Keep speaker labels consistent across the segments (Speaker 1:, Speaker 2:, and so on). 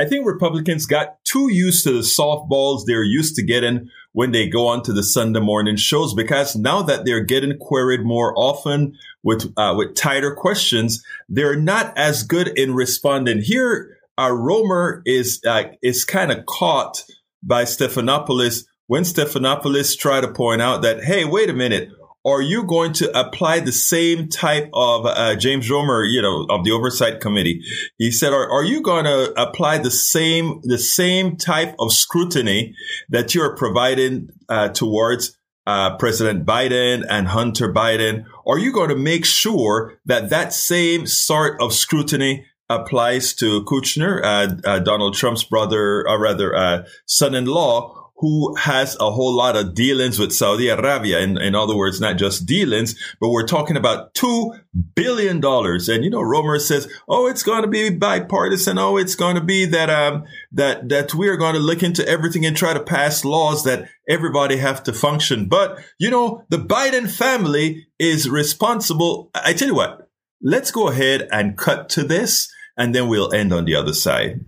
Speaker 1: I think Republicans got too used to the softballs they're used to getting when they go on to the Sunday morning shows because now that they're getting queried more often with uh, with tighter questions, they're not as good in responding. Here, uh, Comer is uh, is kind of caught by Stephanopoulos when Stephanopoulos tried to point out that, hey, wait a minute, are you going to apply the same type of uh, James Comer, you know, of the oversight committee? He said, are, are you going to apply the same the same type of scrutiny that you're providing uh, towards uh, President Biden and Hunter Biden? Are you going to make sure that that same sort of scrutiny applies to Kushner, uh, uh, Donald Trump's brother, or rather, uh, son-in-law? Who has a whole lot of dealings with Saudi Arabia. In, in other words, not just dealings, but we're talking about $2 billion. And, you know, Comer says, oh, it's going to be bipartisan. Oh, it's going to be that, um, that, that we are going to look into everything and try to pass laws that everybody have to function. But, you know, the Biden family is responsible. I tell you what, let's go ahead and cut to this and then we'll end on the other side.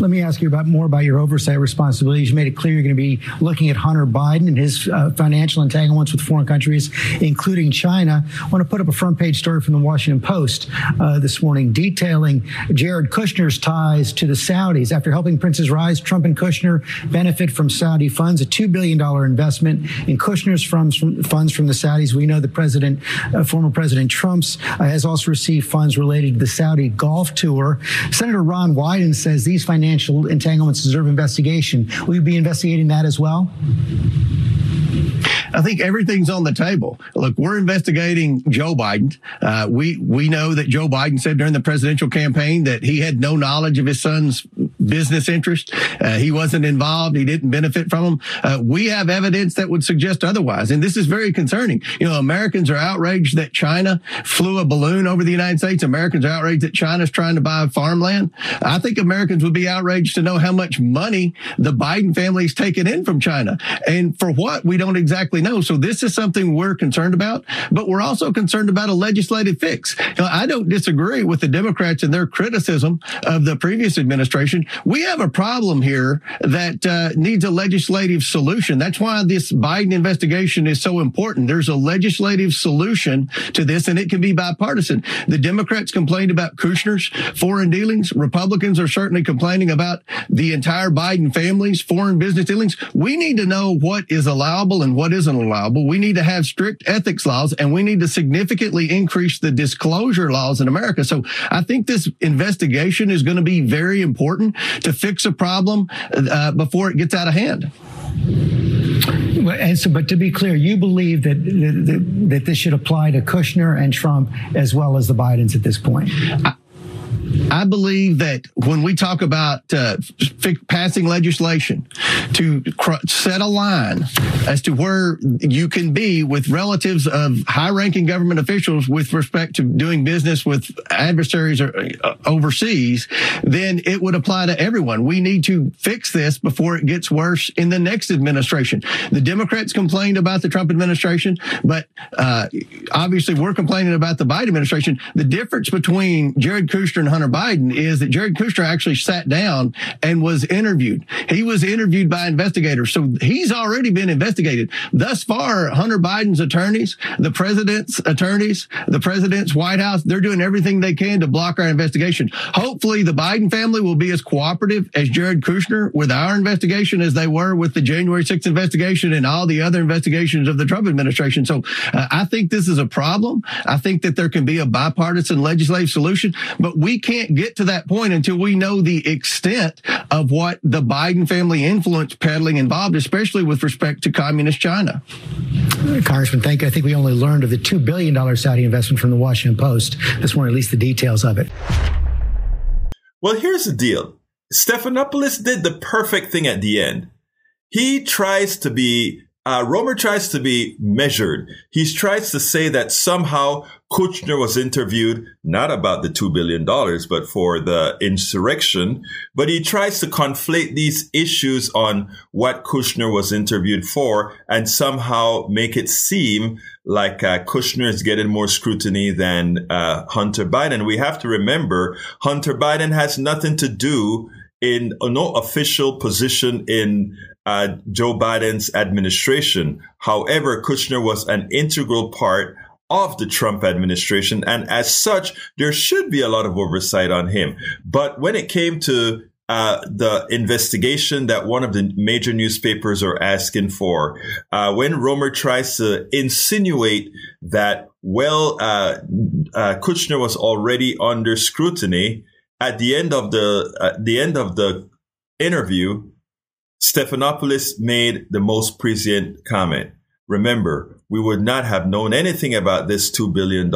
Speaker 2: Let me ask you about more about your oversight responsibilities. You made it clear you're going to be looking at Hunter Biden and his uh, financial entanglements with foreign countries, including China. I want to put up a front page story from the Washington Post uh, this morning detailing Jared Kushner's ties to the Saudis. After helping princes rise, Trump and Kushner benefit from Saudi funds, a $2 billion investment in Kushner's funds from, funds from the Saudis. We know the president, uh, former President Trump's, uh, has also received funds related to the Saudi golf tour. Senator Ron Wyden says these financial financial entanglements deserve investigation. Will you be investigating that as well?
Speaker 3: I think everything's on the table. Look, we're investigating Joe Biden. Uh, we we know that Joe Biden said during the presidential campaign that he had no knowledge of his son's business interest. Uh, he wasn't involved. He didn't benefit from them. Uh, we have evidence that would suggest otherwise, and this is very concerning. You know, Americans are outraged that China flew a balloon over the United States. Americans are outraged that China's trying to buy farmland. I think Americans would be outraged to know how much money the Biden family's taken in from China, and for what we don't exactly know. So this is something we're concerned about, but we're also concerned about a legislative fix. Know, I don't disagree with the Democrats and their criticism of the previous administration. We have a problem here that uh, needs a legislative solution. That's why this Biden investigation is so important. There's a legislative solution to this, and it can be bipartisan. The Democrats complained about Kushner's foreign dealings. Republicans are certainly complaining about the entire Biden family's foreign business dealings. We need to know what is allowable and what isn't allowable. We need to have strict ethics laws, and we need to significantly increase the disclosure laws in America. So I think this investigation is going to be very important to fix a problem uh, before it gets out of hand.
Speaker 2: And so, but to be clear, you believe that, that that this should apply to Kushner and Trump as well as the Bidens at this point. I,
Speaker 3: I believe that when we talk about uh, passing legislation to set a line as to where you can be with relatives of high-ranking government officials with respect to doing business with adversaries uh, overseas, then it would apply to everyone. We need to fix this before it gets worse in the next administration. The Democrats complained about the Trump administration, but uh, obviously we're complaining about the Biden administration. The difference between Jared Kushner and Hunter Biden is that Jared Kushner actually sat down and was interviewed. He was interviewed by investigators. So he's already been investigated. Thus far, Hunter Biden's attorneys, the president's attorneys, the president's White House, they're doing everything they can to block our investigation. Hopefully the Biden family will be as cooperative as Jared Kushner with our investigation as they were with the January 6th investigation and all the other investigations of the Trump administration. So uh, I think this is a problem. I think that there can be a bipartisan legislative solution, but we can't can't get to that point until we know the extent of what the Biden family influence peddling involved, especially with respect to communist China.
Speaker 2: Congressman, thank you. I think we only learned of the $2 billion Saudi investment from the Washington Post this morning, at least the details of it.
Speaker 1: Well, here's the deal. Stephanopoulos did the perfect thing at the end. He tries to be uh, Comer tries to be measured. He tries to say that somehow Kushner was interviewed not about the $2 billion, but for the insurrection. But he tries to conflate these issues on what Kushner was interviewed for and somehow make it seem like uh, Kushner is getting more scrutiny than uh, Hunter Biden. We have to remember Hunter Biden has nothing to do in no official position in uh, Joe Biden's administration. However, Kushner was an integral part of the Trump administration. And as such, there should be a lot of oversight on him. But when it came to uh, the investigation that one of the major newspapers are asking for, uh, when Comer tries to insinuate that, well, uh, uh Kushner was already under scrutiny, at the end of the at the end of the interview, Stephanopoulos made the most prescient comment. Remember, we would not have known anything about this $2 billion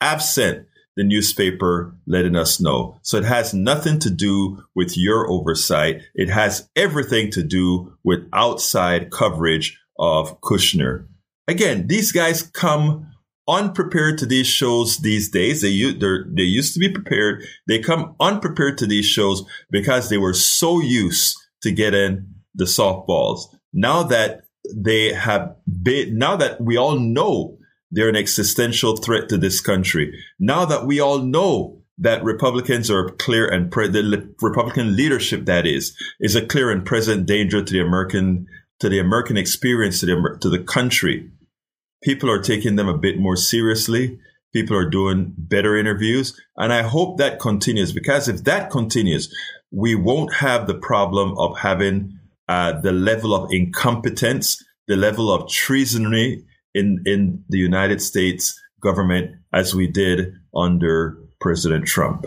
Speaker 1: absent the newspaper letting us know. So it has nothing to do with your oversight. It has everything to do with outside coverage of Kushner. Again, these guys come unprepared to these shows these days. They they used to be prepared. They come unprepared to these shows because they were so used to getting the softballs. Now that they have been, now that we all know they're an existential threat to this country, now that we all know that Republicans are clear and pre- the Republican leadership that is is a clear and present danger to the American to the American experience to the to the country people are taking them a bit more seriously. People are doing better interviews. And I hope that continues because if that continues, we won't have the problem of having uh, the level of incompetence, the level of treasonry in, in the United States government as we did under President Trump